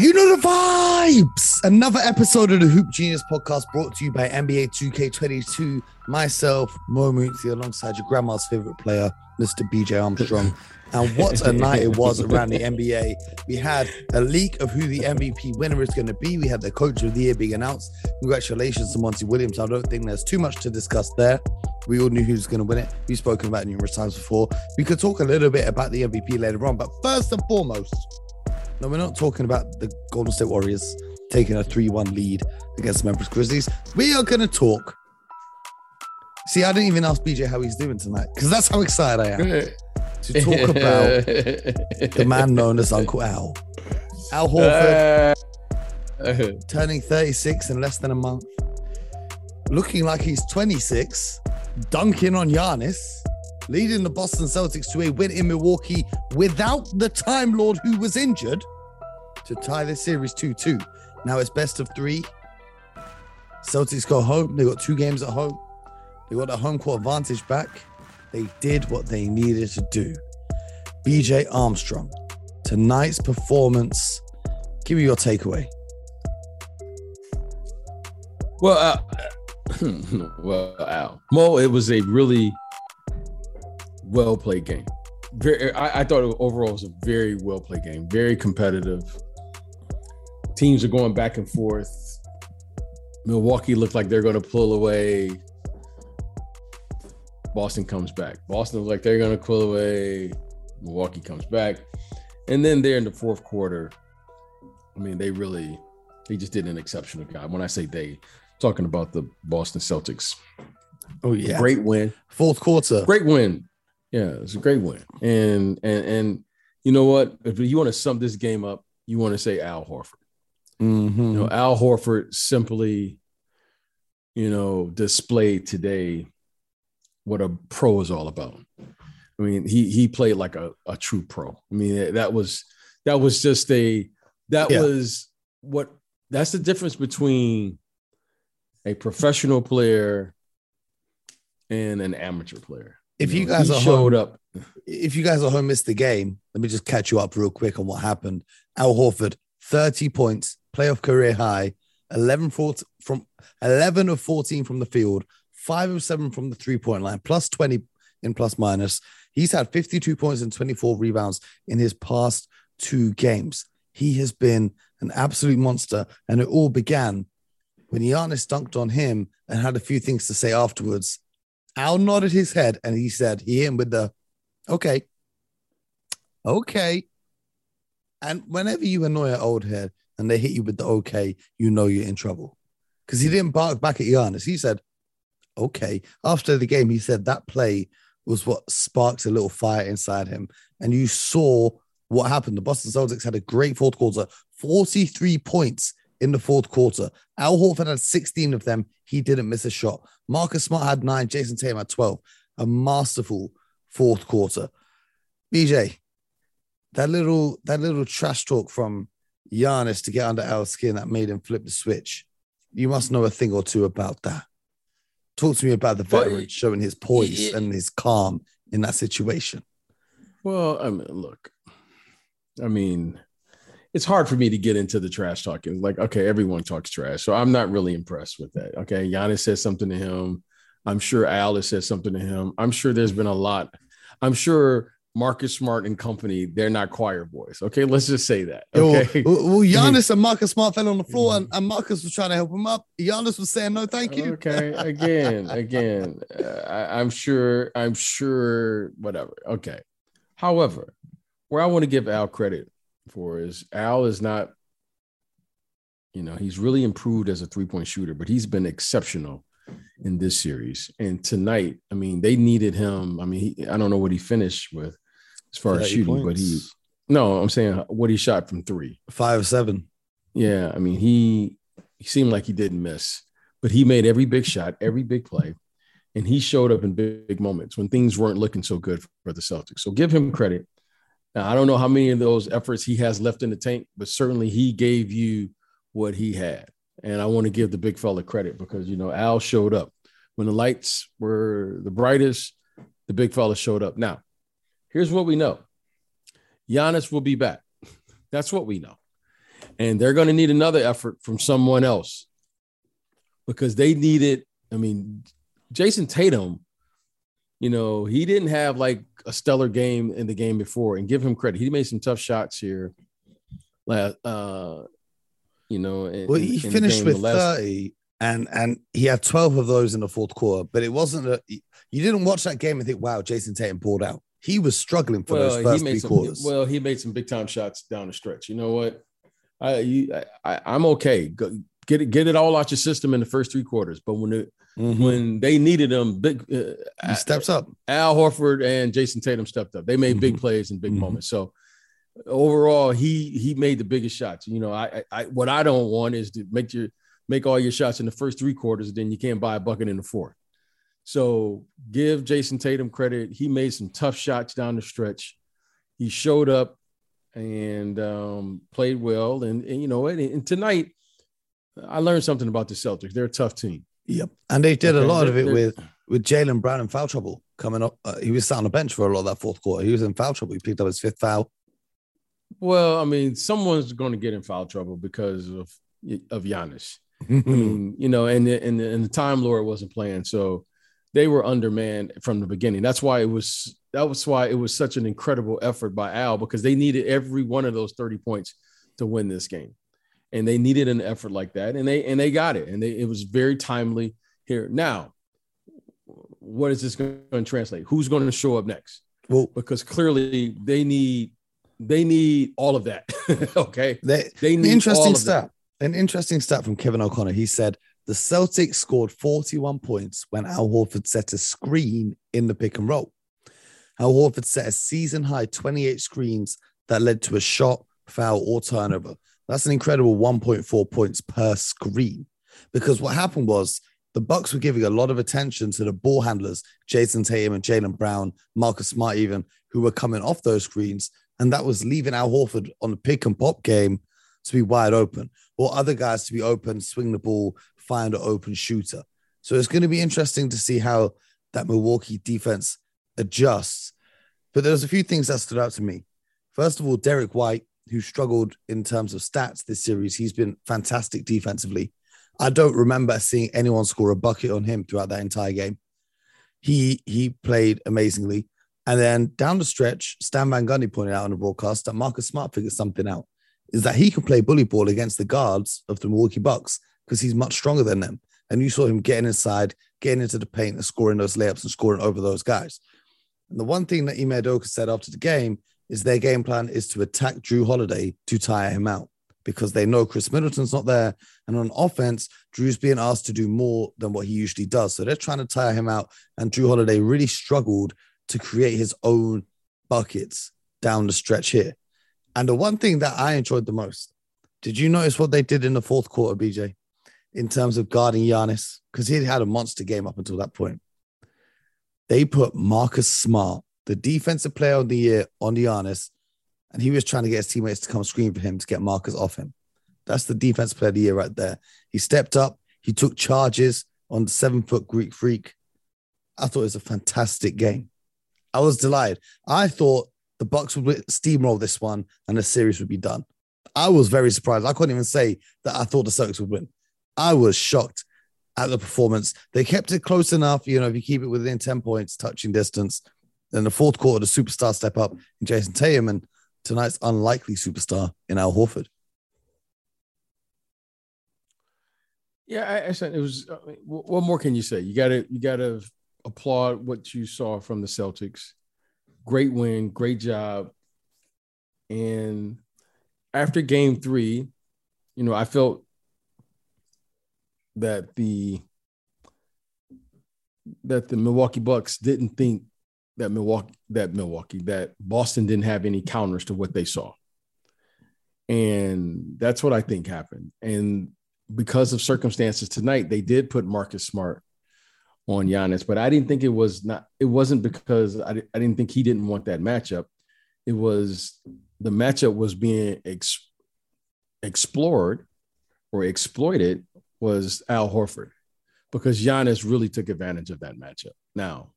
You know the vibes. Another episode of the Hoop Genius podcast brought to you by NBA 2K22. Myself, Mo Mooncey, alongside your grandma's favorite player, Mr. BJ Armstrong. And what a night it was around the NBA. We had a leak of who the MVP winner is going to be. We had the coach of the year being announced. Congratulations to Monty Williams. I don't think there's too much to discuss there. We all knew who's going to win it. We've spoken about it numerous times before. We could talk a little bit about the MVP later on. But first and foremost, no, we're not talking about the Golden State Warriors taking a 3 1 lead against the Memphis Grizzlies. We are going to talk. See, I didn't even ask BJ how he's doing tonight because that's how excited I am to talk about the man known as Uncle Al. Al Horford uh, turning 36 in less than a month, looking like he's 26, dunking on Giannis, leading the Boston Celtics to a win in Milwaukee without the Time Lord who was injured to tie the series 2 2. Now it's best of three. Celtics go home. They got two games at home. They got the home court advantage back. They did what they needed to do. BJ Armstrong, tonight's performance. Give me your takeaway. Well, uh, well, Al, Mo, it was a really well played game. Very, I, I thought it overall was a very well played game. Very competitive. Teams are going back and forth. Milwaukee looked like they're going to pull away. Boston comes back. Boston looks like they're going to pull away. Milwaukee comes back. And then there in the fourth quarter, I mean, they really, they just did an exceptional job. When I say they, talking about the Boston Celtics. Oh yeah, great win. Fourth quarter, great win. Yeah, it's a great win. And and and you know what? If you want to sum this game up, you want to say Al Horford. Mm-hmm. You know, Al Horford simply, you know, displayed today what a pro is all about. I mean, he he played like a, a true pro. I mean, that was that was just a that Yeah. was what that's the difference between a professional player and an amateur player. If you know, guys are showed home- up, if you guys at home missed the game, let me just catch you up real quick on what happened. Al Horford, 30 points, playoff career high, 11 from 11 of 14 from the field, 5 of 7 from the three-point line, plus 20 in plus minus. He's had 52 points and 24 rebounds in his past two games. He has been an absolute monster, and it all began when Giannis dunked on him and had a few things to say afterwards. Al nodded his head and he said, he hit him with the Okay. Okay. And whenever you annoy an old head and they hit you with the okay, you know you're in trouble. Because he didn't bark back at Giannis. He said, okay. After the game, he said that play was what sparked a little fire inside him. And you saw what happened. The Boston Celtics had a great fourth quarter, 43 points in the fourth quarter. Al Horford had 16 of them. He didn't miss a shot. Marcus Smart had nine. Jayson Tatum had 12. A masterful fourth quarter. BJ, that little that little trash talk from Giannis to get under Al's skin that made him flip the switch. You must know a thing or two about that. Talk to me about the veteran showing his poise yeah. and his calm in that situation. Well, I mean, look, I mean, it's hard for me to get into the trash talking. Like, okay, everyone talks trash, so I'm not really impressed with that. Okay, Giannis says something to him. I'm sure Al has said something to him. I'm sure there's been a lot. I'm sure Marcus Smart and company, they're not choir boys. Okay, let's just say that. Okay. Well, well, Giannis and Marcus Smart fell on the floor, and, and Marcus was trying to help him up. Giannis was saying, "No, thank you." Okay. Again, again, uh, I, I'm sure. I'm sure. Whatever. Okay. However, where I want to give Al credit for is Al is not. You know, he's really improved as a three point shooter, but he's been exceptional in this series. And tonight, I mean, they needed him. I mean, he, I don't know what he finished with as far as 30 shooting, but he. No, I'm saying what he shot from three. five seven. Yeah, I mean, he he seemed like he didn't miss, but he made every big shot, every big play, and he showed up in big, big moments when things weren't looking so good for the Celtics. So give him credit. Now, I don't know how many of those efforts he has left in the tank, but certainly he gave you what he had. And I want to give the big fella credit because you know Al showed up when the lights were the brightest. The big fella showed up. Now, here's what we know: Giannis will be back. That's what we know. And they're going to need another effort from someone else because they needed. I mean, Jayson Tatum, you know, he didn't have like a stellar game in the game before, and give him credit. He made some tough shots here. Last, Uh, you know, in, well, he in finished with last... 30 and and he had 12 of those in the fourth quarter, but it wasn't a you didn't watch that game and think, wow, Jayson Tatum pulled out. He was struggling for well, those first three some, quarters. Well, he made some big time shots down the stretch. You know what? I, you, I I'm okay. Go, get it get it all out your system in the first three quarters. But when it mm-hmm. when they needed him, big uh, he steps up. Al Horford and Jayson Tatum stepped up. They made mm-hmm. big plays and big mm-hmm. moments. So overall, he he made the biggest shots. You know, I, I what I don't want is to make your make all your shots in the first three quarters, then you can't buy a bucket in the fourth. So give Jayson Tatum credit. He made some tough shots down the stretch. He showed up and um, played well. And, and you know, and, and, tonight I learned something about the Celtics. They're a tough team. Yep, and they did a lot of it with with Jaylen Brown in foul trouble coming up. Uh, he was sat on the bench for a lot of that fourth quarter. He was in foul trouble. He picked up his fifth foul. Well, I mean, someone's going to get in foul trouble because of of Giannis. I mean, you know, and the, and the, and the time Lord wasn't playing, so they were undermanned from the beginning. That's why it was that was why it was such an incredible effort by Al because they needed every one of those 30 points to win this game. And they needed an effort like that and they and they got it and they it was very timely here. Now, what is this going to translate? Who's going to show up next? Well, because clearly they need they need all of that. okay. They, they need interesting stat. An interesting stat from Kevin O'Connor. He said the Celtics scored 41 points when Al Horford set a screen in the pick and roll. Al Horford set a season high 28 screens that led to a shot, foul, or turnover. That's an incredible 1.4 points per screen. Because what happened was the Bucks were giving a lot of attention to the ball handlers, Jayson Tatum and Jaylen Brown, Marcus Smart, even who were coming off those screens, and that was leaving Al Horford on the pick and pop game to be wide open, or other guys to be open, swing the ball, find an open shooter. So it's going to be interesting to see how that Milwaukee defense adjusts. But there's a few things that stood out to me. First of all, Derrick White, who struggled in terms of stats this series, he's been fantastic defensively. I don't remember seeing anyone score a bucket on him throughout that entire game. He he played amazingly. And then down the stretch, Stan Van Gundy pointed out on the broadcast that Marcus Smart figured something out is that he can play bully ball against the guards of the Milwaukee Bucks because he's much stronger than them. And you saw him getting inside, getting into the paint and scoring those layups and scoring over those guys. And the one thing that Ime Udoka said after the game is their game plan is to attack Jrue Holiday to tire him out because they know Khris Middleton's not there. And on offense, Jrue's being asked to do more than what he usually does. So they're trying to tire him out. And Jrue Holiday really struggled to create his own buckets down the stretch here. And the one thing that I enjoyed the most, did you notice what they did in the fourth quarter, BJ? in terms of guarding Giannis because he had a monster game up until that point. They put Marcus Smart, the defensive player of the year, on Giannis, and he was trying to get his teammates to come screen for him to get Marcus off him. That's the defense player of the year right there. He stepped up, he took charges on the seven foot Greek freak. I thought it was a fantastic game. I was delighted. I thought the Bucks would steamroll this one and the series would be done. I was very surprised. I couldn't even say that I thought the Celtics would win. I was shocked at the performance. They kept it close enough. You know, if you keep it within 10 points, touching distance. Then the fourth quarter, the superstar step up in Jayson Tatum and tonight's unlikely superstar in Al Horford. Yeah, I, I said it was. I mean, what more can you say? You got to you got to applaud what you saw from the Celtics. Great win, great job. And after Game Three, you know, I felt that the that the Milwaukee Bucks didn't think that Milwaukee that Milwaukee that Boston didn't have any counters to what they saw. And that's what I think happened. And because of circumstances tonight, they did put Marcus Smart on Giannis, but I didn't think it was not it wasn't because I, I didn't think he didn't want that matchup. It was the matchup was being ex, explored or exploited was Al Horford because Giannis really took advantage of that matchup. Now,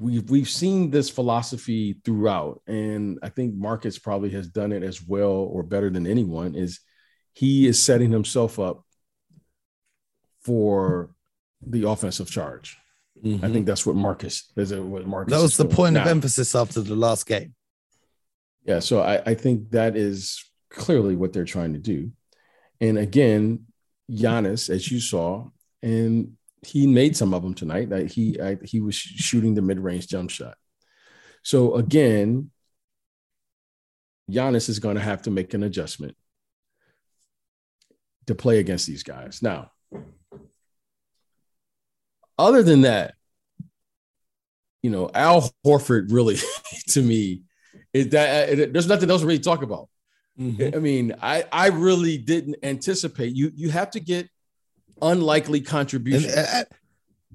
we've we've seen this philosophy throughout, and I think Marcus probably has done it as well or better than anyone. Is he is setting himself up for the offensive charge. Mm-hmm. I think that's what Marcus is. What Marcus that was the point now. of emphasis after the last game. Yeah, so I, I think that is clearly what they're trying to do. And again, Giannis, as you saw, and he made some of them tonight. That he I, he was shooting the mid range jump shot. So again, Giannis is going to have to make an adjustment to play against these guys. Now, other than that, you know, Al Horford really, to me, is that it, there's nothing else to really talk about. Mm-hmm. I mean, I I really didn't anticipate you. You have to get unlikely contribution. And,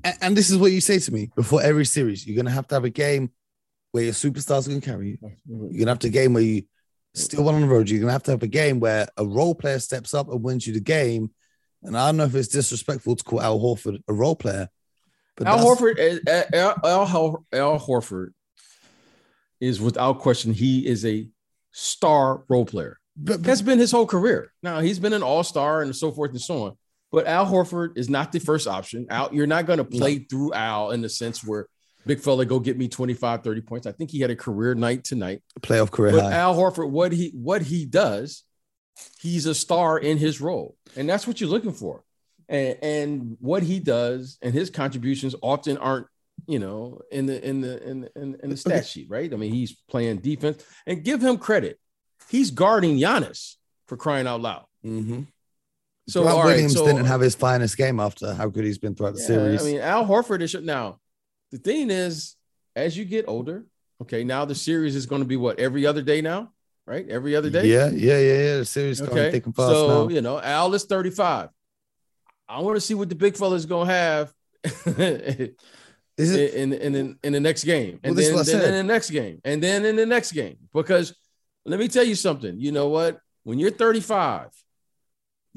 uh, and, this is what you say to me before every series: you're gonna have to have a game where your superstars are gonna carry you. You're gonna have to game where you still one on the road. You're gonna have to have a game where a role player steps up and wins you the game. And I don't know if it's disrespectful to call Al Horford a role player, but Al Horford, Al, Al, Al Horford is without question he is a star role player. But, but, That's been his whole career. Now he's been an all star and so forth and so on. But Al Horford is not the first option. Al, you're not going to play no. through Al in the sense where big fella go get me 25, 30 points. I think he had a career night tonight. Playoff career but high. Al Horford, what he what he does, he's a star in his role. And that's what you're looking for. And, and what he does and his contributions often aren't you know, in the in the in in, in the stat okay. sheet, right? I mean, he's playing defense, and give him credit. He's guarding Giannis for crying out loud. Mm-hmm. So Rob Williams right, so, didn't have his finest game after how good he's been throughout the yeah, series. I mean, Al Horford is now. The thing is, as you get older, okay, now the series is going to be what every other day now, right? Every other day. Yeah, yeah, yeah, yeah. The series okay. thick and fast so now. you know, Al is thirty five. I want to see what the big fella is going to have. Is it in in in, in the next game, and well, then, then in the next game, and then in the next game? Because let me tell you something. You know what? When you're 35,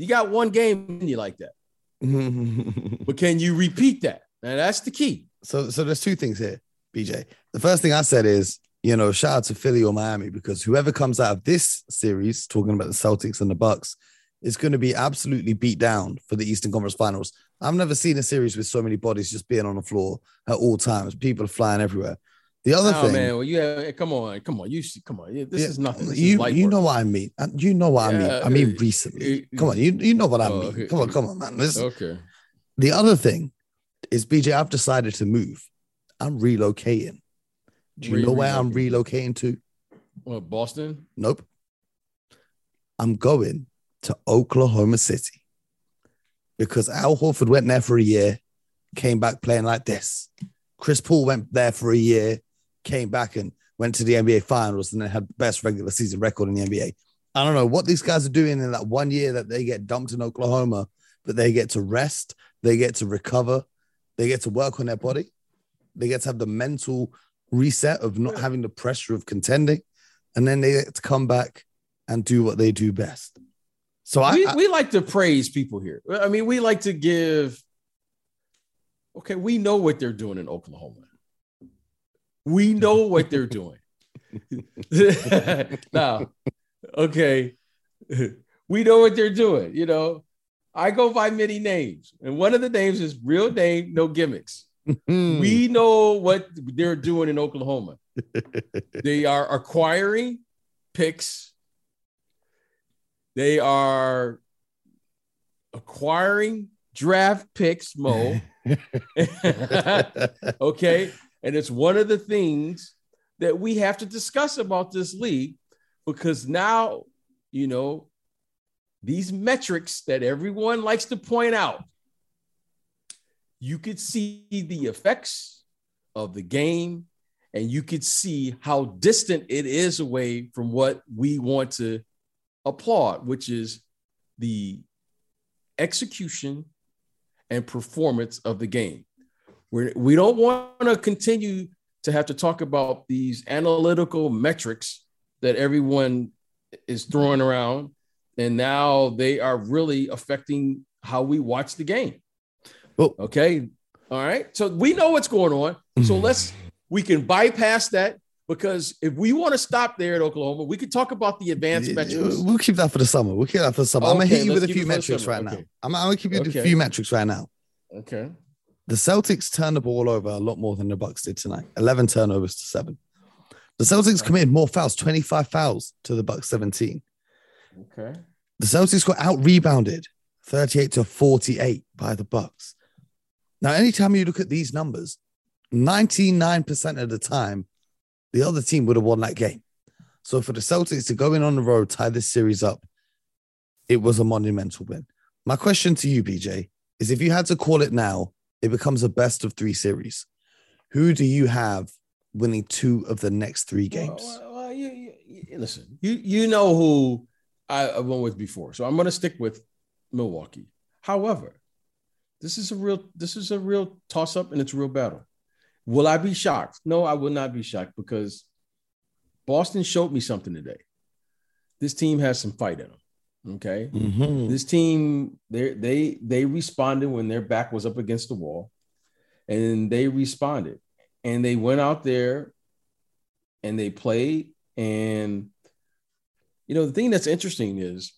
you got one game in you like that. but can you repeat that? And that's the key. So, so there's two things here, BJ. The first thing I said is, you know, shout out to Philly or Miami because whoever comes out of this series, talking about the Celtics and the Bucks, is going to be absolutely beat down for the Eastern Conference Finals. I've never seen a series with so many bodies just being on the floor at all times. People are flying everywhere. The other oh, thing, man, well, yeah, eh, come on, come on, you come on, this yeah, is nothing. This you you know what I mean. Uh, you know what yeah, I mean. I mean recently. Eh, come on, you you know what I oh, mean. Okay. Come on, mm, come on, man. Listen. Okay. The other thing is, BJ, I've decided to move. I'm relocating. Do you Re- know where I'm relocating to? What, Boston? Nope. I'm going to Oklahoma City because Al Horford went there for a year, came back playing like this. Chris Paul went there for a year, came back and went to the NBA Finals and then had the best regular season record in the NBA. I don't know what these guys are doing in that one year that they get dumped in Oklahoma, but they get to rest, they get to recover, they get to work on their body, they get to have the mental reset of not having the pressure of contending, and then they get to come back and do what they do best. So we, I, we like to praise people here. I mean, we like to give. Okay, we know what they're doing in Oklahoma. We know what they're doing. now, okay, we know what they're doing. You know, I go by many names, and one of the names is real name, no gimmicks. Hmm. we know what they're doing in Oklahoma. they are acquiring picks they are acquiring draft picks, Mo. okay. And it's one of the things that we have to discuss about this league because now, you know, these metrics that everyone likes to point out, you could see the effects of the game and you could see how distant it is away from what we want to applaud, which is the execution and performance of the game. We're, we don't want to continue to have to talk about these analytical metrics that everyone is throwing around. And now they are really affecting how we watch the game. Well, okay. All right. So we know what's going on. So mm-hmm. let's we can bypass that because if we want to stop there at Oklahoma, we could talk about the advanced metrics. We'll keep that for the summer. We'll keep that for the summer. I'm gonna hit you with a few keep it for the metrics right now. I'm, I'm gonna give you a Okay. few metrics right now. Okay. The Celtics turned the ball over a lot more than the Bucks did tonight. 11 turnovers to seven. The Celtics committed more fouls, 25 fouls to the Bucks 17. Okay. The Celtics got out rebounded 38 to 48 by the Bucks. Now, anytime you look at these numbers, 99% of the time, the other team would have won that game. So for the Celtics to go in on the road, tie this series up, it was a monumental win. My question to you, BJ, is if you had to call it now, it becomes a best of three series. Who do you have winning two of the next three games? Well, well, you, you, you- listen, you you know who I, I went with before, so I'm going to stick with Milwaukee. However, this is a real this is a real toss up and it's a real battle. Will I be shocked? No, I will not be shocked because Boston showed me something today. This team has some fight in them. Okay. Mhm. This team, they they they responded when their back was up against the wall, and they responded, and they went out there, and they played, and you know the thing that's interesting is,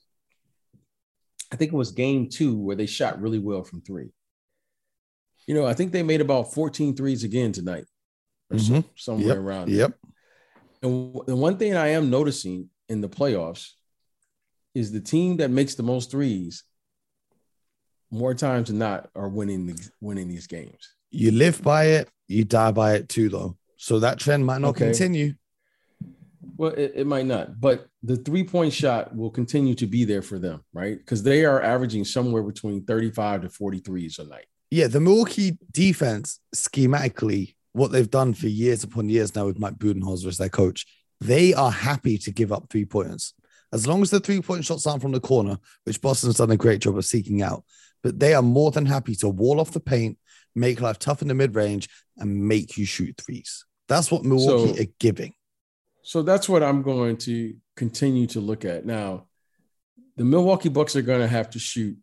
I think it was game two where they shot really well from three. You know, I think they made about 14 threes again tonight, or so- Mhm. somewhere Yep. around. there. Yep. And the one thing I am noticing in the playoffs is the team that makes the most threes more times than not are winning the, winning these games. You live by it, you die by it too, though. So that trend might not Okay. continue. Well, it, it might not, but the three point shot will continue to be there for them, right? Because they are averaging somewhere between 35 to 43s a night. Yeah, the Milwaukee defense, schematically, what they've done for years upon years now with Mike Budenholzer as their coach, they are happy to give up three pointers. As long as the three point shots aren't from the corner, which Boston's done a great job of seeking out, but they are more than happy to wall off the paint, make life tough in the mid range, and make you shoot threes. That's what Milwaukee So- are giving. So that's what I'm going to continue to look at. Now, the Milwaukee Bucks are going to have to shoot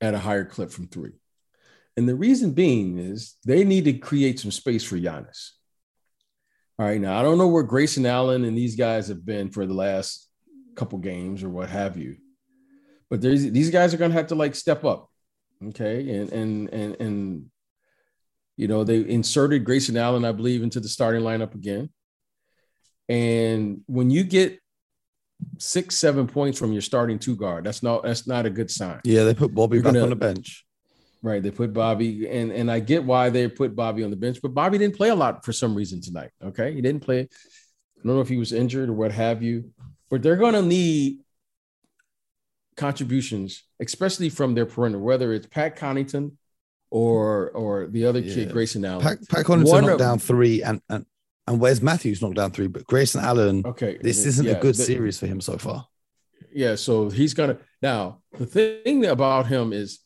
at a higher clip from three. And the reason being is they need to create some space for Giannis. All right. Now, I don't know where Grayson Allen and these guys have been for the last couple games or what have you, but there's, these guys are going to have to like step up. Okay. And, and, and, and, you know, they inserted Grayson Allen, I believe, into the starting lineup again. And when you get six, seven points from your starting two guard, that's not that's not a good sign. Yeah, they put Bobby You're back gonna- on the bench. Right. They put Bobby, and, and I get why they put Bobby on the bench, but Bobby didn't play a lot for some reason tonight. Okay. He didn't play. I don't know if he was injured or what have you, but they're gonna need contributions, especially from their perimeter, whether it's Pat Connaughton or or the other Yeah. kid, Grayson Allen. Pat, Pat Connaughton One knocked of- down three, and, and and Wes Matthews knocked down three, but Grayson Allen, okay. this isn't Yeah, a good the- series for him so far. Yeah, so he's gonna now the thing about him is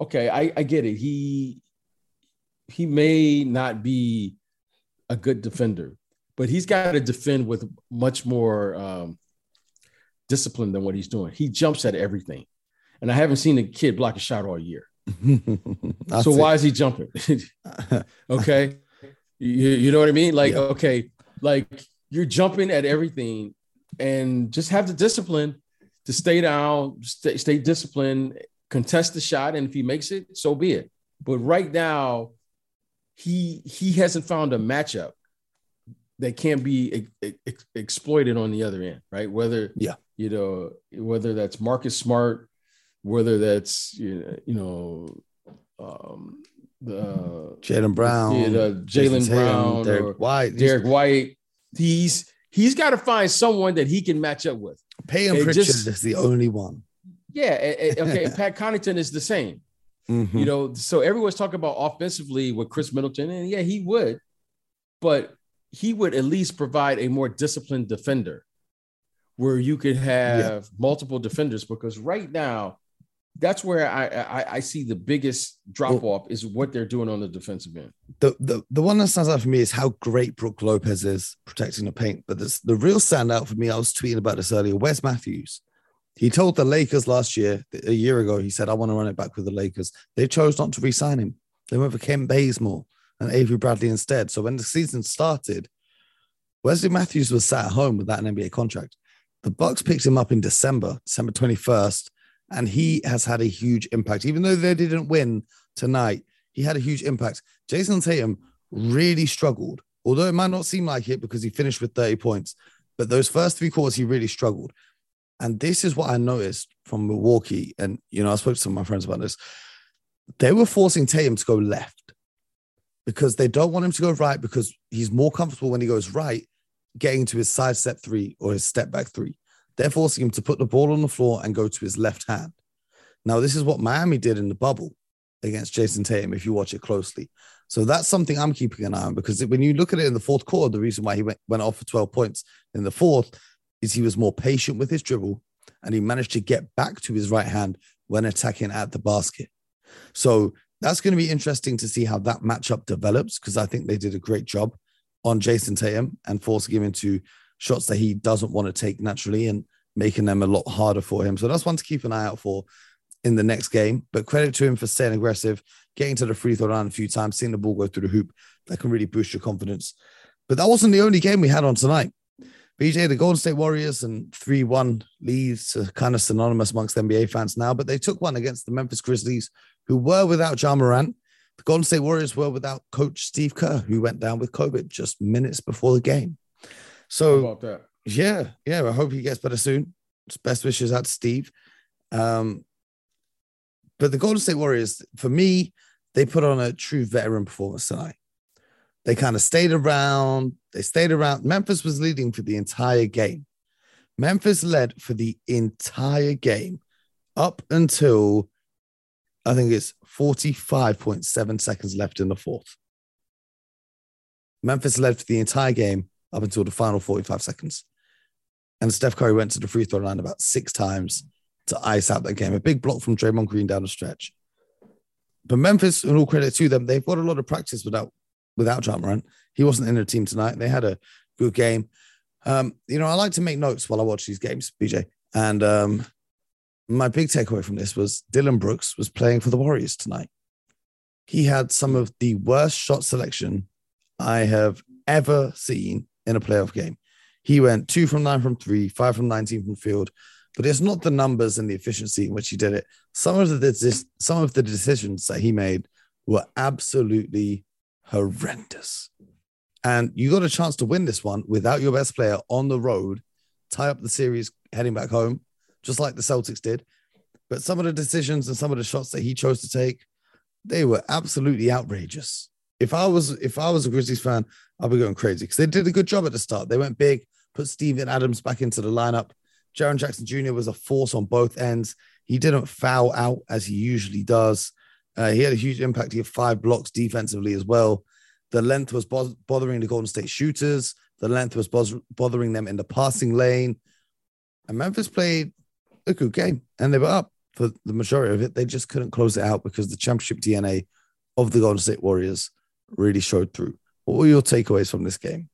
okay, I, I get it. He he may not be a good defender, but he's got to defend with much more um, discipline than what he's doing. He jumps at everything, and I haven't seen a kid block a shot all year. So why is he jumping? okay, you, you know what I mean? Like Yeah. okay, like you're jumping at everything, and just have the discipline to stay down, stay, stay disciplined, contest the shot, and if he makes it, so be it. But right now, he he hasn't found a matchup that can't be ex- ex- exploited on the other end, right? Whether Yeah. You know whether that's Marcus Smart, whether that's you know um, the Jaylen Brown, yeah, the Jaylen Brown, Derrick or White, Derrick White. He's he's got to find someone that he can match up with. Payton it Pritchard just- is the only one. Yeah, okay. and Pat Connaughton is the same. Mhm. You know, so everyone's talking about offensively with Khris Middleton, and yeah, he would, but he would at least provide a more disciplined defender where you could have multiple defenders because right now that's where I I, I see the biggest drop off is what they're doing on the defensive end. the, the the one that stands out for me is how great Brook Lopez is protecting the paint. But this, the real standout for me, I was tweeting about this earlier. Wes Matthews, he told the Lakers last year, a year ago, he said, "I want to run it back with the Lakers." They chose not to re-sign him. They went for Kent Bazemore, and Avery Bradley instead. So when the season started, Wesley Matthews was sat at home without an NBA contract. The Bucks picked him up in December, December 21st, and he has had a huge impact. Even though they didn't win tonight, he had a huge impact. Jayson Tatum really struggled, although it might not seem like it because he finished with 30 points. But those first three quarters, he really struggled. And this is what I noticed from Milwaukee. And, you know, I spoke to some of my friends about this. They were forcing Tatum to go left because they don't want him to go right because he's more comfortable when he goes right, getting to his side step three or his step back three. They're forcing him to put the ball on the floor and go to his left hand. Now, this is what Miami did in the bubble against Jayson Tatum, if you watch it closely. So that's something I'm keeping an eye on because when you look at it in the fourth quarter, the reason why he went, went off for 12 points in the fourth is he was more patient with his dribble and he managed to get back to his right hand when attacking at the basket. So that's going to be interesting to see how that matchup develops because I think they did a great job on Jayson Tatum and forcing him into shots that he doesn't want to take naturally and making them a lot harder for him. So that's one to keep an eye out for in the next game. But credit to him for staying aggressive, getting to the free throw line a few times, seeing the ball go through the hoop. That can really boost your confidence. But that wasn't the only game we had on tonight. BJ, the Golden State Warriors and 3 1 leads are kind of synonymous amongst NBA fans now, but they took one against the Memphis Grizzlies, who were without Ja Morant. The Golden State Warriors were without coach Steve Kerr, who went down with COVID just minutes before the game. So, yeah, yeah, I hope he gets better soon. Best wishes out to Steve. Um, but the Golden State Warriors, for me, they put on a true veteran performance tonight. They kind of stayed around. They stayed around. Memphis was leading for the entire game. Memphis led for the entire game up until I think it's 45.7 seconds left in the fourth. Memphis led for the entire game up until the final 45 seconds. And Steph Curry went to the free throw line about six times to ice out that game. A big block from Draymond Green down the stretch. But Memphis, and all credit to them, they've got a lot of practice without without Ja Morant. He wasn't in the team tonight. They had a good game. Um, you know, I like to make notes while I watch these games, BJ. And um, my big takeaway from this was Dillon Brooks was playing for the Warriors tonight. He had some of the worst shot selection I have ever seen in a playoff game. He went two from nine from three, five from 19 from field, but it's not the numbers and the efficiency in which he did it. Some of the some of the decisions that he made were absolutely horrendous. And you got a chance to win this one without your best player on the road, tie up the series heading back home, just like the Celtics did. But some of the decisions and some of the shots that he chose to take, they were absolutely outrageous. If I was if I was a Grizzlies fan, I'd be going crazy because they did a good job at the start. They went big, put Steven Adams back into the lineup. Jaren Jackson Jr. was a force on both ends. He didn't foul out as he usually does. Uh, he had a huge impact. He had five blocks defensively as well. The length was bo- bothering the Golden State shooters. The length was bo- bothering them in the passing lane. And Memphis played a good game and they were up for the majority of it. They just couldn't close it out because the championship DNA of the Golden State Warriors really showed through. What were your takeaways from this game?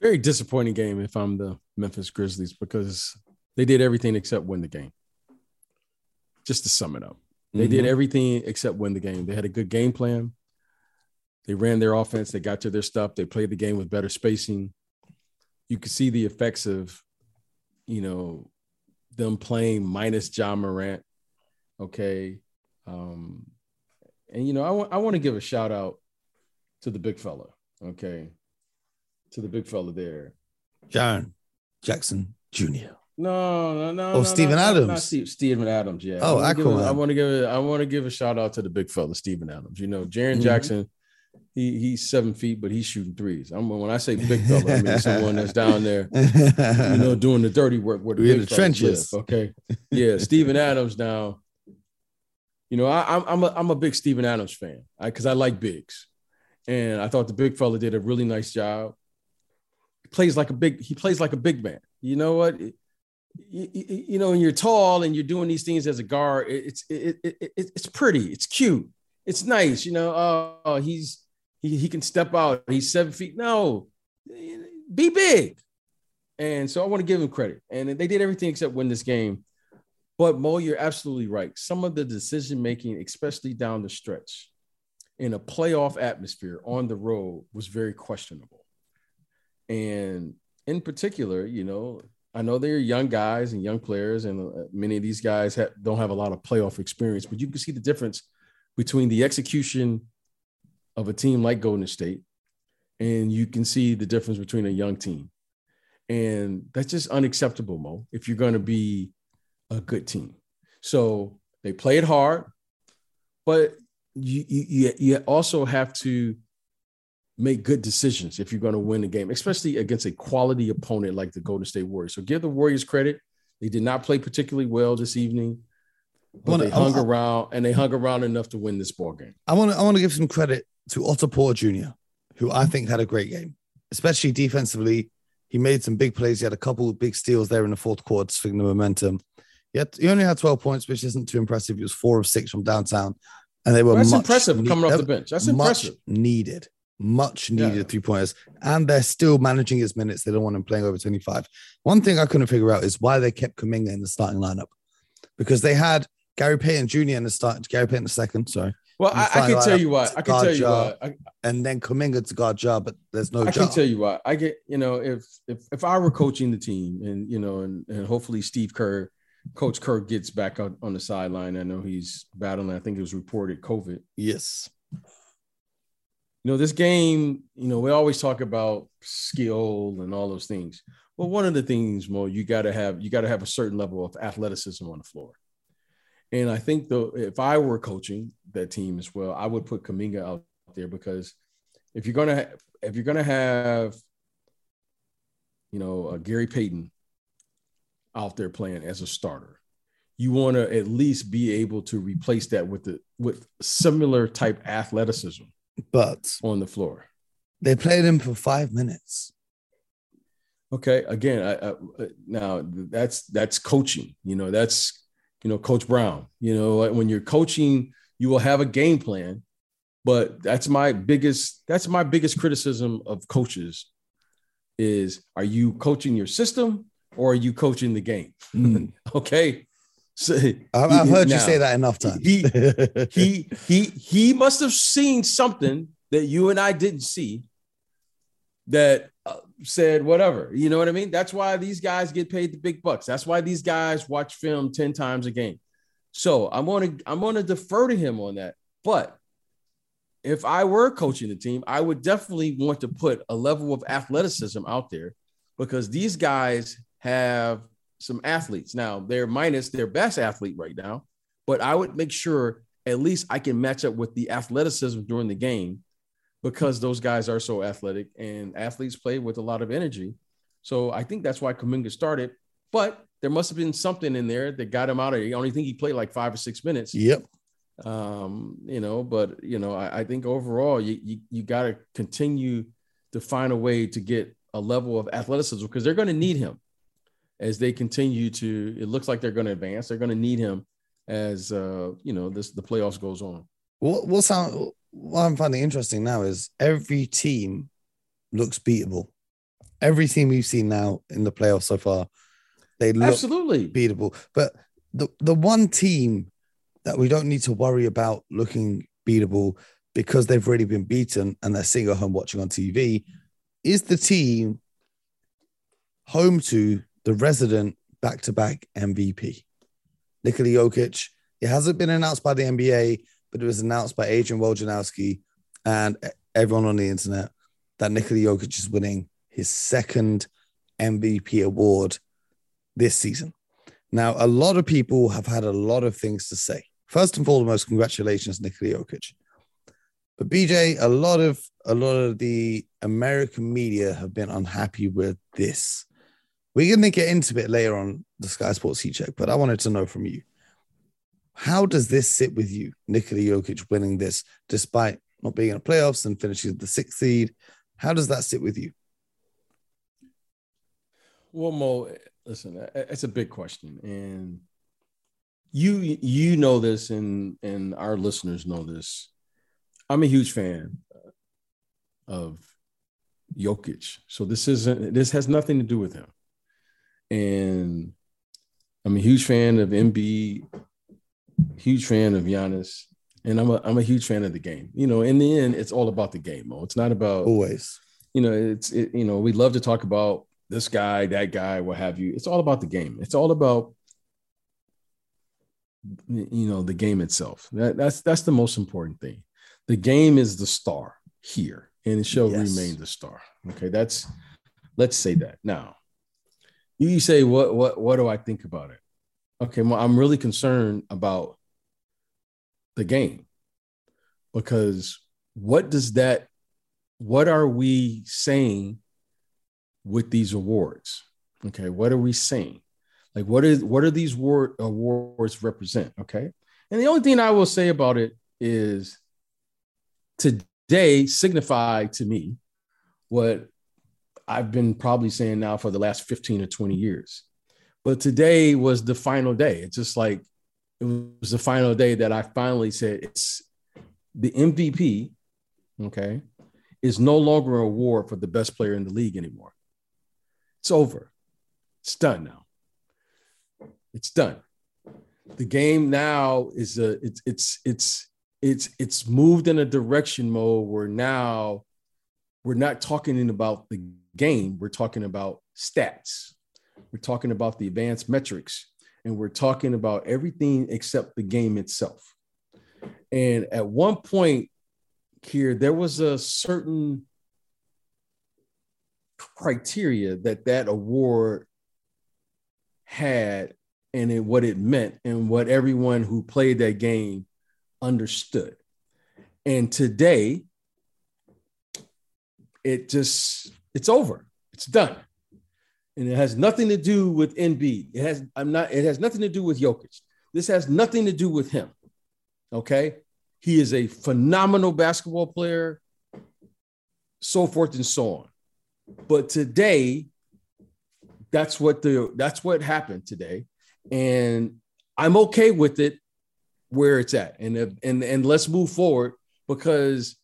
Very disappointing game if I'm the Memphis Grizzlies because they did everything except win the game. Just to sum it up, they mm-hmm. did everything except win the game. They had a good game plan. They ran their offense. They got to their stuff. They played the game with better spacing. You could see the effects of, you know, them playing minus John Morant. Okay. Um, and you know, I want I want to give a shout out to the big fella. Okay to the big fella there. Jaren Jackson Jr. No, no, no. Oh, no, Steven no, Adams. Not Steve, Steven Adams. Yeah. Oh, I. A, I want to give. A, I want to give a shout out to the big fella, Steven Adams. You know, Jaren mm-hmm. Jackson. He he's seven feet, but he's shooting threes. I'm when I say big fella, I mean someone that's down there, you know, doing the dirty work where the, in the trenches. Live, okay. Yeah, Steven Adams now. You know, I, am I'm a I'm a big Steven Adams fan because I, I like bigs, and I thought the big fella did a really nice job He plays like a big he plays like a big man. You know what? You, you, know, when you're tall and you're doing these things as a guard, it's it, it, it, it's pretty, it's cute, it's nice. You know, oh, he's he, he can step out. He's seven feet. No, be big. And so I want to give him credit. And they did everything except win this game. But Mo, you're absolutely right. Some of the decision making, especially down the stretch, in a playoff atmosphere on the road was very questionable. And in particular, you know, I know they're young guys and young players, and uh, many of these guys have, don't have a lot of playoff experience, but you can see the difference between the execution of a team like Golden State, and you can see the difference between a young team. And that's just unacceptable, Mo, if you're going to be a good team. So they played hard, but you, you, you also have to make good decisions if you're going to win the game, especially against a quality opponent like the Golden State Warriors. So give the Warriors credit. They did not play particularly well this evening, but wanna, they hung around and they hung around enough to win this ball game. I want to I want to give some credit to Otto Porter Jr., who I think had a great game, especially defensively. He made some big plays. He had a couple of big steals there in the fourth quarter, swinging the momentum. Yet he only had 12 points, which isn't too impressive. He was four of six from downtown, and they were that's impressive coming off the bench. That's impressive. Needed much needed yeah. three pointers, and they're still managing his minutes. They don't want him playing over 25. One thing I couldn't figure out is why they kept Kuminga in the starting lineup because they had Gary Payton Jr. in the start, Gary Payton the second, sorry. Well, I, I, can tell you what. I can tell you why. I, and then Kuminga to guard Ja, but there's no. I can tell you what. I get you know if if if I were coaching the team and you know and, and hopefully Steve Kerr, Coach Kerr gets back on, on the sideline. I know he's battling. I think it was reported COVID. Yes you know, this game, you know, we always talk about skill and all those things. Well, one of the things, Mo, you got to have you got to have a certain level of athleticism on the floor. And I think though, if I were coaching that team as well, I would put Kuminga out there because if you're gonna if you're gonna have, you know, uh, Gary Payton out there playing as a starter, you want to at least be able to replace that with the with similar type athleticism but on the floor. They played him for five minutes. Okay, again, I, I, now that's that's coaching. You know, that's you know, Coach Brown. You know, when you're coaching, you will have a game plan, but that's my biggest that's my biggest criticism of coaches is are you coaching your system or are you coaching the game? Mm. okay. So, I've heard now, you say that enough times. he, he he he must have seen something that you and I didn't see that Uh, said whatever. You know what I mean? That's why these guys get paid the big bucks. That's why these guys watch film 10 times a game. So I'm to I'm to defer to him on that. But if I were coaching the team, I would definitely want to put a level of athleticism out there because these guys have some athletes. Now they're minus their best athlete right now, but I would make sure at least I can match up with the athleticism during the game because those guys are so athletic and athletes play with a lot of energy. So I think that's why Kuminga started, but there must have been something in there that got him out of it. I only think he played like five or six minutes. Yep. Um, you know, but you know, I, I think overall you you, you got to continue to find a way to get a level of athleticism because they're going to need him as they continue to. It looks like they're going to advance. They're going to need him as uh, you know this the playoffs goes on. What what sound what I'm finding interesting now is every team looks beatable. Every team we've seen now in the playoffs so far, they look absolutely beatable. But the the one team that we don't need to worry about looking beatable because they've already been beaten and they're sitting at home watching on TV is the team home to the resident back-to-back MVP, Nikola Jokic. It hasn't been announced by the NBA, but it was announced by Adrian Wojnarowski and everyone on the internet that Nikola Jokic is winning his second MVP award this season. Now, a lot of people have had a lot of things to say. First and foremost, congratulations, Nikola Jokic. But BJ, a lot of a lot of the American media have been unhappy with this. We're going to get into it later on the Sky Sports Heat Check, but I wanted to know from you how does this sit with you, Nikola Jokic winning this despite not being in the playoffs and finishing the sixth seed? How does that sit with you? Well, Mo, listen, uh, uh, it's a big question, and you you know this, and and our listeners know this. I'm a huge fan of Jokic, so this isn't this has nothing to do with him and I'm a huge fan of Embiid, huge fan of Giannis. and I'm a I'm a huge fan of the game. You know, in the end, it's all about the game. Mo. It's not about always. You know, it's it, you know we love to talk about this guy, that guy, what have you. It's all about the game. It's all about you know the game itself. That, that's that's the most important thing. The game is the star here, and it shall yes. remain the star. Okay, that's let's say that now. You say what what what do I think about it? Okay, well, I'm really concerned about the game because what does that what are we saying with these awards? Okay what are we saying? Like what is what are these award, awards represent? Okay and the only thing i will say about it is today signify to me what i've been probably saying now for the last 15 or 20 years but today was the final day it's just like it was the final day that I finally said it's the MVP, okay, is no longer an award for the best player in the league anymore. It's over. It's done now. It's done. The game now is a it's it's it's it's it's moved in a direction mode where now we're not talking about the game, we're talking about stats. We're talking about the advanced metrics and we're talking about everything except the game itself. And at one point here, there was a certain criteria that that award had and what it meant and what everyone who played that game understood. And today, it just it's over. It's done and it has nothing to do with Embiid. It has I'm not. It has nothing to do with Jokic. This has nothing to do with him. Okay, he is a phenomenal basketball player, so forth and so on. But today, that's what the that's what happened today, and I'm okay with it where it's at. And and and let's move forward because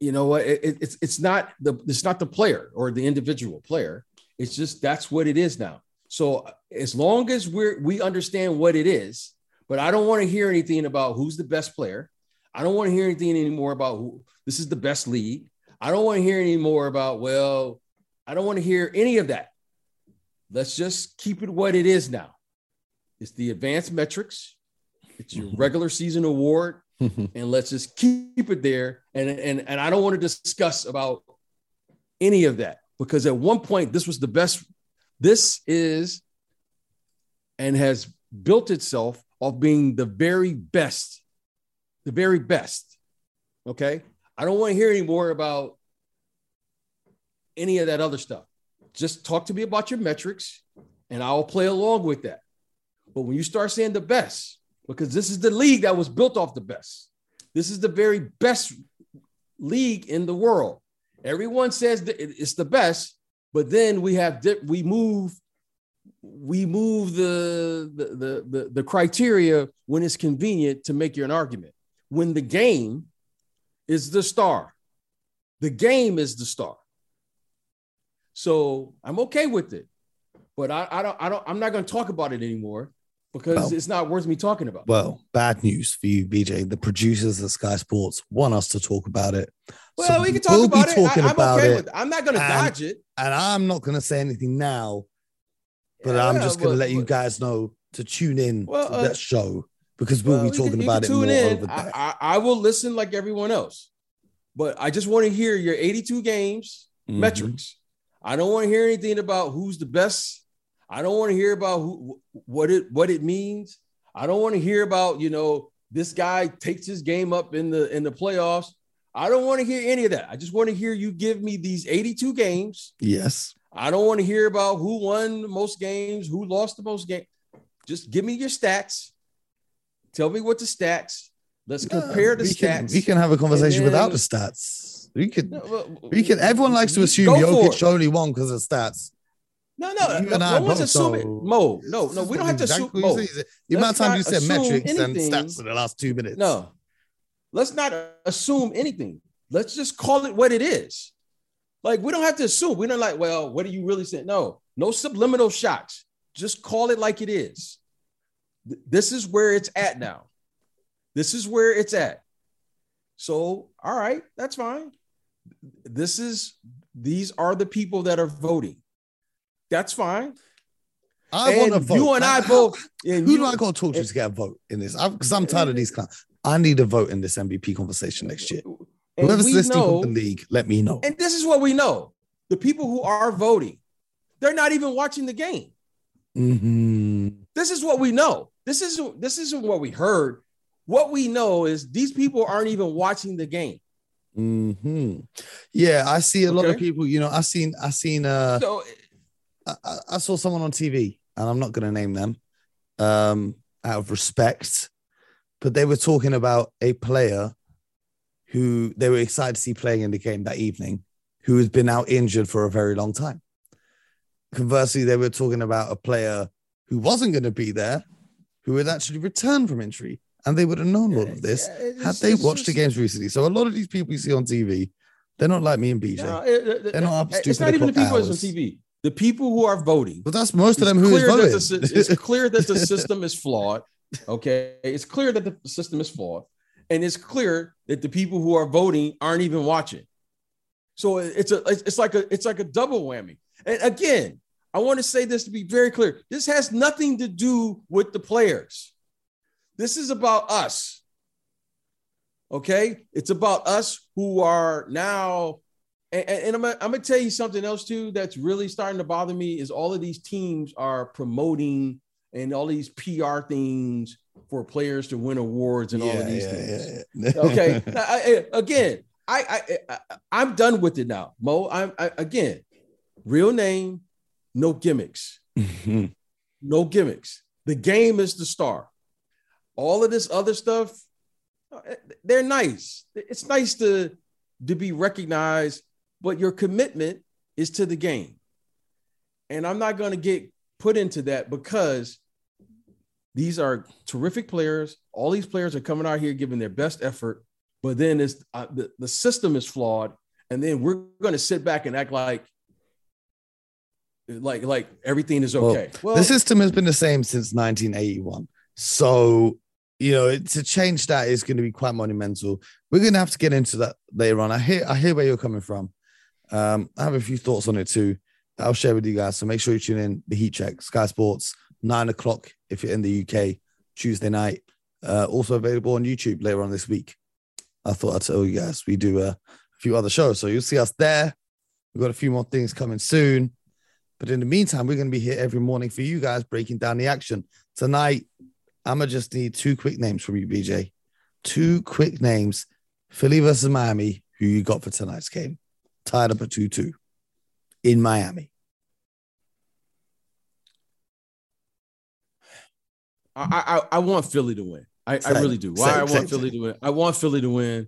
you know what it, it's it's not the it's not the player or the individual player. It's just that's what it is now. So as long as we're we understand what it is but i don't want to hear anything about who's the best player. I don't want to hear anything anymore about who this is the best league. I don't want to hear any more about well i don't want to hear any of that. Let's just keep it what it is now. It's the advanced metrics. It's your mm-hmm. regular season award and let's just keep it there. And, and, and I don't want to discuss about any of that because at one point this was the best. This is and has built itself off being the very best, the very best. Okay. I don't want to hear any more about any of that other stuff. Just talk to me about your metrics and I'll play along with that. But when you start saying the best, because this is the league that was built off the best. This is the very best league in the world. Everyone says it's the best, but then we have we move we move the the, the the the criteria when it's convenient to make you an argument. When the game is the star, the game is the star. So I'm okay with it, but I, I don't I don't I'm not going to talk about it anymore because well, it's not worth me talking about. Well, bad news for you, BJ. The producers of Sky Sports want us to talk about it. Well, so we can talk we'll about it. Talking I, am about okay it, with it. I'm not going to dodge it, and I'm not going to say anything now. But yeah, I'm just going to let you guys know to tune in well, to uh, that show because we'll well, be talking about it more in. over I, I, I, will listen like everyone else, but I just want to hear your 82 games mm-hmm. metrics. I don't want to hear anything about who's the best I don't want to hear about who, what it what it means. I don't want to hear about you know this guy takes his game up in the in the playoffs. I don't want to hear any of that. I just want to hear you give me these 82 games. Yes. I don't want to hear about who won the most games, who lost the most games. Just give me your stats. Tell me what the stats. Let's compare the we stats. Can, we can have a conversation then, without the stats. We could. We can. Everyone likes to assume Jokic only won because of stats. No, no, no, no one's assuming. So Mo, no, no, we don't have to assume. Mo, the amount of time you said metrics anything. and stats in the last two minutes. No, let's not assume anything. Let's just call it what it is. Like we don't have to assume. We don't like. Well, what are you really saying? No, no subliminal shots. Just call it like it is. This is where it's at now. This is where it's at. So, all right, that's fine. This is these are the people that are voting. That's fine. I want to vote. You and I both. and Who you- do I to talk to to get a vote in this? Because I'm tired of these clowns. I need a vote in this MVP conversation next year. Whoever's listening know- from the league, let me know. And this is what we know: the people who are voting, they're not even watching the game. Mhm. This is what we know. This isn't this isn't what we heard. What we know is these people aren't even watching the game. Mhm. Yeah, I see a lot of people. You know, I seen, I seen, uh, So I, I- saw someone on TV, and I'm not going to name them, um, out of respect, but they were talking about a player who they were excited to see playing in the game that evening, who has been out injured for a very long time. Conversely, they were talking about a player who wasn't going to be there, who had actually returned from injury, and they would have known all of this Yeah, it's- had they it's watched the games recently. So a lot of these people you see on TV, they're not like me and BJ. No, it- it- They're not up it's stupid not even the people that's on. TV. The people who are voting. But that's most of them who voting. the it's clear that the system is flawed. Okay, it's clear that the system is flawed, and it's clear that the people who are voting aren't even watching. So it's a it's like a it's like a double whammy. And again, I want to say this to be very clear. This has nothing to do with the players. This is about us. Okay, it's about us who are now. And, and- I'm, gonna, I'm gonna tell you something else too that's really starting to bother me is all of these teams are promoting and all these PR things for players to win awards and all of these things. yeah. Okay, I- I- again, I, I I I'm done with it now, Mo. I'm I, again, real name, no gimmicks, no gimmicks. The game is the star. All of this other stuff, uh, they're nice. It's nice to to be recognized, but your commitment is to the game. And I'm not going to get put into that because these are terrific players. All these players are coming out here giving their best effort, but then it's uh, the, the system is flawed. And then we're going to sit back and act like like like everything is okay. Well, the system has been the same since 1981. So, you know, to change that is going to be quite monumental. We're going to have to get into that later on. I hear, I hear where you're coming from. Um, I have a few thoughts on it too. I'll share with you guys. So make sure you tune in the Heat Check, Sky Sports, nine o'clock if you're in the UK, Tuesday night. Uh, also available on YouTube later on this week. I thought I'd tell you guys we do uh, a few other shows, so you'll see us there. We've got a few more things coming soon. But in the meantime, we're going to be here every morning for you guys breaking down the action. Tonight, I'm going to just need two quick names from you, BJ. Two quick names Philly versus Miami, who you got for tonight's game. Tied up at 2 2 in Miami. I, I I want Philly to win. I, I really do. Why same, I want same, Philly to win? I want Philly to win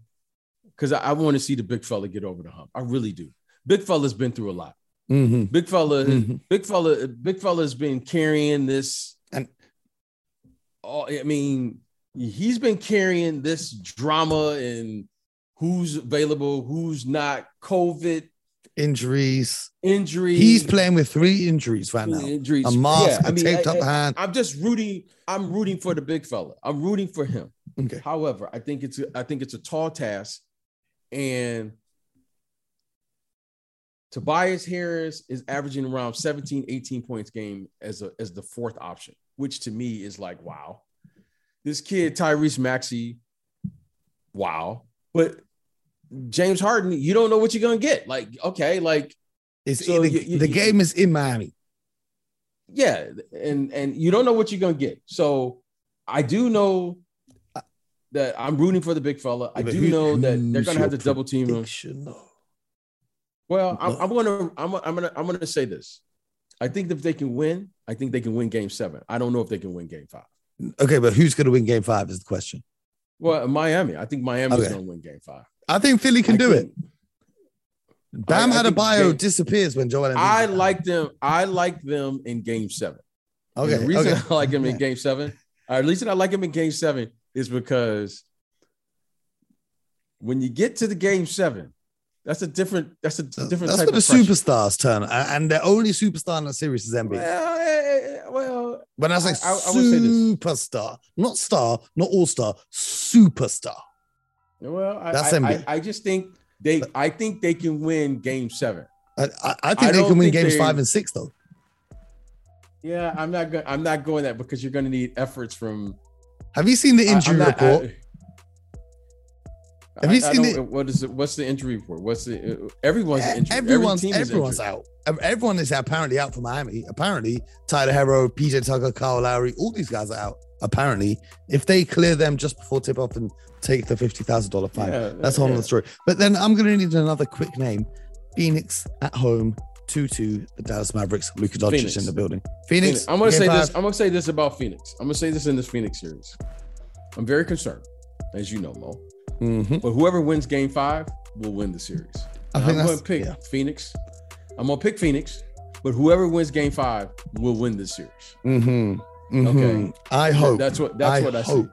because I, I want to see the big fella get over the hump. I really do. Big fella's been through a lot. Mm-hmm. Big fella, Mhm. big fella, big fella's been carrying this. And- I mean, he's been carrying this drama and who's available, who's not, COVID Injuries. injuries. He's playing with three injuries right now Injuries. a mask, Yeah, I a mean, taped I- up I- hand. I'm just rooting. I'm rooting for the big fella. I'm rooting for him. Okay. However, I think it's a, I think it's a tall task, and Tobias Harris is averaging around 17, 18 points game as a as the fourth option, which to me is like wow. This kid Tyrese Maxey, wow. But James Harden, you don't know what you're gonna get. Like okay, like It's So the, you- the you- game is in Miami. yeah, and and you don't know what you're gonna get. So I do know uh, that I'm rooting for the big fella. I But do who- know that they're gonna have to double team him. Well, I'm, I'm gonna I'm, I'm gonna I'm gonna say this. I think if they can win, I think they can win game seven. I don't know if they can win game five. Okay, but who's going to win game five is the question. Well, Miami. I think Miami's Okay. gonna win game five. I think Philly can I do it. Bam I- I had a bio game- disappears when Joel. Embiid I like them. I like them in game seven. Okay, And the reason okay. I like him in game seven, or at least I like him in game seven, is because when you get to the game seven, that's a different, that's a different That's type where the superstars turn, and the only superstar in the series is Embiid. Well, well, when I say I- I- I would say this. superstar, not star, not all star, superstar. Well, I, That's I, I, just think they I think they can win game seven. I, I, think they can win games five and six though. Yeah, I'm not going I'm not going that because you're gonna need efforts from Have you seen the injury not- report? Have you I- I seen don't- what is it? What's the injury report? What's the uh, everyone's injured. Every everyone's is everyone's injured. out. Everyone is apparently out for Miami. Apparently, Tyler Herro, PJ Tucker, Kyle Lowry, all these guys are out. Apparently, if they clear them just before tip off and take the fifty thousand dollar fine, Yeah, that's a whole yeah. other story. But then I'm gonna need another quick name: Phoenix at home, two two. The Dallas Mavericks. Luka Doncic Phoenix. in the building. Phoenix. Phoenix. I'm gonna say five. this. I'm gonna say this about Phoenix. I'm gonna say this in this Phoenix series. I'm very concerned, as you know, Mo. Mhm. But whoever wins Game Five will win the series. I And think I'm gonna pick yeah. Phoenix. I'm gonna pick Phoenix, but whoever wins Game Five will win the series. Mhm. Mhm. Okay. I hope. That's what. That's I what I see. hope.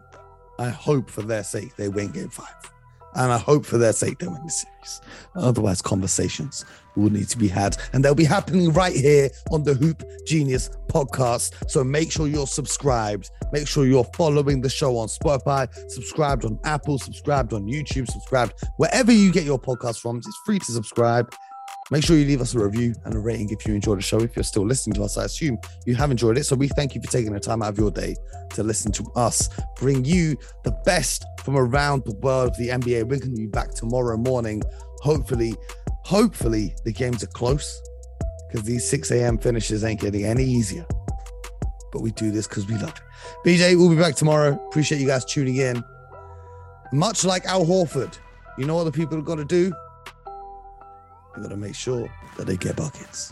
I hope for their sake they win game five. And I hope for their sake they win the series. Otherwise, conversations will need to be had. And they'll be happening right here on the Hoop Genius podcast. So make sure you're subscribed. Make sure you're following the show on Spotify, subscribed on Apple, subscribed on YouTube, subscribed wherever you get your podcast from. It's free to subscribe. Make sure you leave us a review and a rating if you enjoyed the show. If you're still listening to us, I assume you have enjoyed it. So we thank you for taking the time out of your day to listen to us bring you the best from around the world of the NBA. We're going to be back tomorrow morning. Hopefully, hopefully the games are close because these 6 a.m. finishes ain't getting any easier. But we do this because we love it. BJ, we'll be back tomorrow. Appreciate you guys tuning in. Much like Al Horford, you know what the people have got to do? They got to make sure that they get buckets.